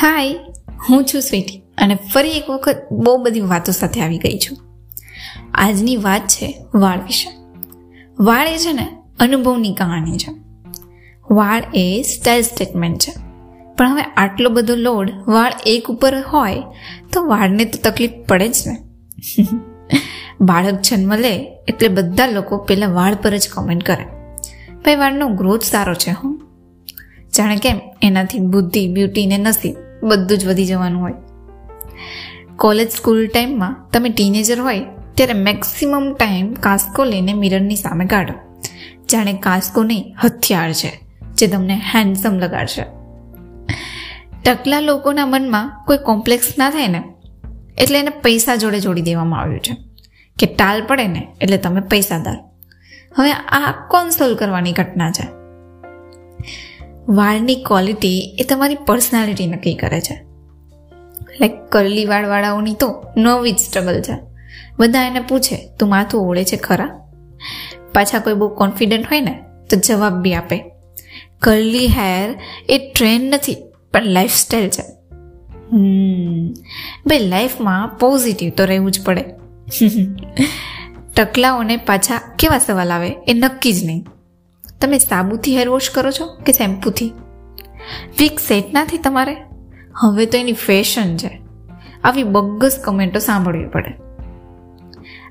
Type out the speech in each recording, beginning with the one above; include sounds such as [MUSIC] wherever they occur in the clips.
હાય, હું છું સ્વીટી અને ફરી એક વખત બહુ બધી વાતો સાથે આવી ગઈ છું. આજની વાત છે વાળ વિશે. વાળ એ છે ને, અનુભવની કહાણી છે. વાળ એ સ્ટાઇલ સ્ટેટમેન્ટ છે. પણ હવે આટલો બધો લોડ વાળ એક ઉપર હોય, તો વાળને તો તકલીફ પડે જ ને. [LAUGHS] બાળક જન્મ લે એટલે બધા લોકો પહેલાં વાળ પર જ કોમેન્ટ કરે. ભાઈ, વાળનો ગ્રોથ સારો છે, હું. જાણે કેમ, એનાથી બુદ્ધિ બ્યુટી ને નસીબ બધું જ વધી જવાનું હોય. કોલેજ સ્કૂલ ટાઈમમાં તમે ટીનેજર હોય, ત્યારે મેક્સિમમ ટાઈમ કાસ્કો લઈને મિરરની સામે કાઢો જાણે કાસ્કો નહીં, હથિયાર છે, જે તમને હેન્ડસમ લગાડશે. ટકલા લોકોના મનમાં કોઈ કોમ્પ્લેક્સ ના થાય ને, એટલે એને પૈસા જોડે જોડી દેવામાં આવ્યું છે. કે ટાલ પડે ને, એટલે તમે પૈસાદાર હવે આ કોન્સોલ કરવાની ઘટના છે. વાળની ક્વોલિટી એ તમારી પર્સનાલિટી નક્કી કરે છે. લાઈક કરલી વાળવાળાઓની તો નવી જ સ્ટ્રગલ છે. બધા એને પૂછે, તું માથું ઓળે છે ખરા? પાછા કોઈ બહુ કોન્ફિડન્ટ હોય ને, તો જવાબ બી આપે. કરલી હેર એ ટ્રેન્ડ નથી, પણ લાઈફસ્ટાઈલ છે. ભાઈ લાઈફમાં પોઝિટિવ તો રહેવું જ પડે. [LAUGHS] ટકલાઓને પાછા કેવા સવાલ આવે એ નક્કી જ નહીં. તમે સાબુથી હેર વોશ કરો છો કે શેમ્પૂથી? વીક સેટ નથી તમારે? હવે તો એની ફેશન છે. આવી બગ્ગસ કમેન્ટો સાંભળવી પડે.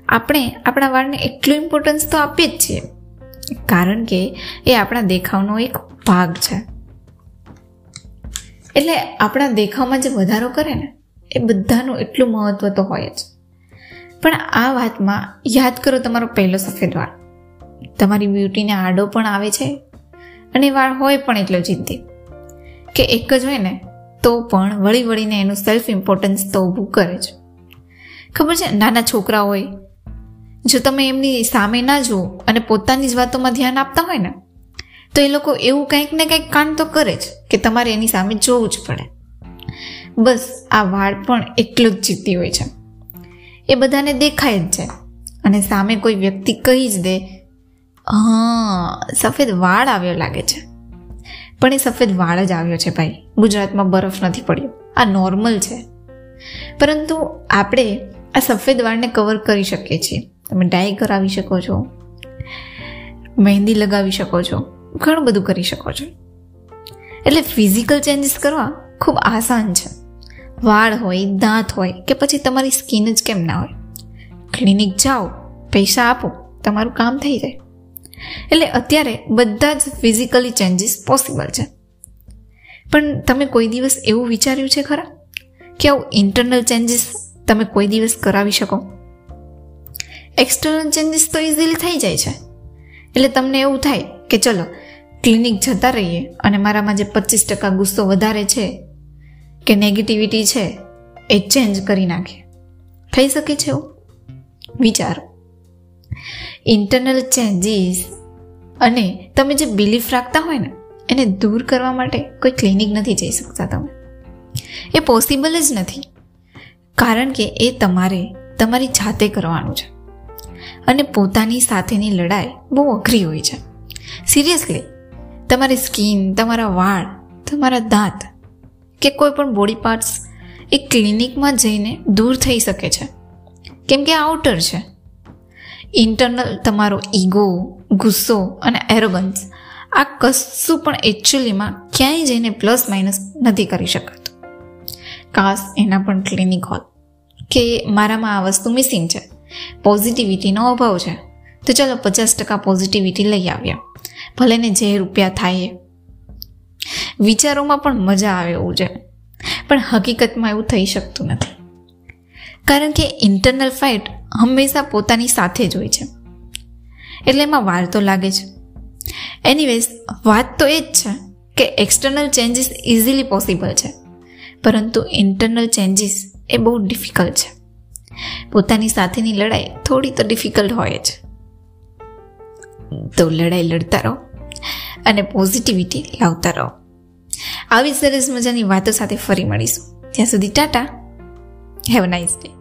આપણે આપણા વાળને એટલું ઇમ્પોર્ટન્સ તો આપીએ જ છીએ. કારણ કે એ આપણા દેખાવનો એક ભાગ છે. એટલે આપણા દેખાવમાં જે વધારો કરે ને, એ બધાનું એટલું મહત્વ તો હોય જ. પણ આ વાતમાં યાદ કરો તમારો પહેલો સફેદ વાળ. તમારી બ્યુટીને આડો પણ આવે છે અને વાળ હોય પણ એટલો જિદ્દી કે એક જ હોય ને, તો પણ વળી વળીને એનું સેલ્ફ ઇમ્પોર્ટન્સ તો ઊભું કરે છે ખબર છે, નાના છોકરા હોય, જો તમે એમની સામે ના જુઓ અને પોતાની જ વાતોમાં ધ્યાન આપતા હોય ને, તો એ લોકો એવું કંઈક ને કંઈક કાંડ તો કરે જ કે તમારે એની સામે જોવું જ પડે. બસ, આ વાળ પણ એટલો જ જીતી હોય છે. એ બધાને દેખાય જ છે. અને સામે કોઈ વ્યક્તિ કહી જ દે હા, સફેદ વાળ આવ્યો લાગે છે. પણ એ સફેદ વાળ જ આવ્યો છે ભાઈ. ગુજરાતમાં બરફ નથી પડ્યો. આ નોર્મલ છે. પરંતુ આપણે આ સફેદ વાળને કવર કરી શકીએ છીએ. તમે ડાય કરાવી શકો છો. મહેંદી લગાવી શકો છો. ઘણું બધું કરી શકો છો. એટલે ફિઝિકલ ચેન્જીસ કરવા ખૂબ આસાન છે. વાળ હોય, દાંત હોય કે પછી તમારી સ્કિન જ કેમ ના હોય. ક્લિનિક જાઓ, પૈસા આપો, તમારું કામ થઈ જાય. એટલે અત્યારે બધા જ ફિઝિકલી ચેન્જીસ પોસિબલ છે. પણ તમે કોઈ દિવસ એવું વિચાર્યું છે ખરા? કે આવું ઇન્ટરનલ ચેન્જીસ તમે કોઈ દિવસ કરાવી શકો? એક્સટર્નલ ચેન્જીસ તો ઇઝીલી થઈ જાય છે. એટલે તમને એવું થાય કે ચલો ક્લિનિક જતા રહીએ અને મારામાં જે પચીસ ટકા ગુસ્સો વધારે છે, કે નેગેટિવિટી છે, એ ચેન્જ કરી નાખીએ. થઈ શકે છે એવું? વિચારો. ઇન્ટરનલ ચેન્જીસ અને તમે જે બિલીફ રાખતા હોય ને, એને દૂર કરવા માટે કોઈ ક્લિનિક નથી જઈ શકતા તમે. એ પોસિબલ જ નથી. કારણ કે એ તમારે, તમારી જાતે કરવાનું છે. અને પોતાની સાથેની લડાઈ બહુ અઘરી હોય છે. સિરિયસલી તમારી સ્કિન તમારા વાળ, તમારા દાંત કે કોઈ પણ બોડી પાર્ટ્સ એ ક્લિનિકમાં જઈને દૂર થઈ શકે છે. કેમ કે આઉટર છે. ઇન્ટરનલ તમારો ઈગો ગુસ્સો અને એરોગન્સ આ કશું પણ એકચ્યુઅલીમાં ક્યાંય જઈને પ્લસ માઇનસ નથી કરી શકાતું. કાસ એના પણ ક્લિનિક હોલ કે મારામાં આ વસ્તુ મિસિંગ છે. પોઝિટિવિટીનો અભાવ છે. તો ચાલો પચાસ ટકા પોઝિટિવિટી લઈ આવ્યા. ભલે ને જે રૂપિયા થાય વિચારોમાં પણ મજા આવે એવું છે. પણ હકીકતમાં એવું થઈ શકતું નથી. કારણ કે ઇન્ટરનલ ફાઇટ હંમેશા પોતાની સાથે જ હોય છે. એટલે એમાં વાર તો લાગે છે એનીવેઝ વાત તો એ જ છે કે એક્સટર્નલ ચેન્જીસ ઇઝીલી પોસિબલ છે. પરંતુ ઇન્ટરનલ ચેન્જીસ એ બહુ ડિફિકલ્ટ છે. પોતાની સાથેની લડાઈ થોડી તો ડિફિકલ્ટ હોય જ. તો લડાઈ લડતા રહો અને પોઝિટિવિટી લાવતા રહો. આવી સરસ મજાની વાતો સાથે ફરી મળીશું. ત્યાં સુધી Tata. Have a nice day.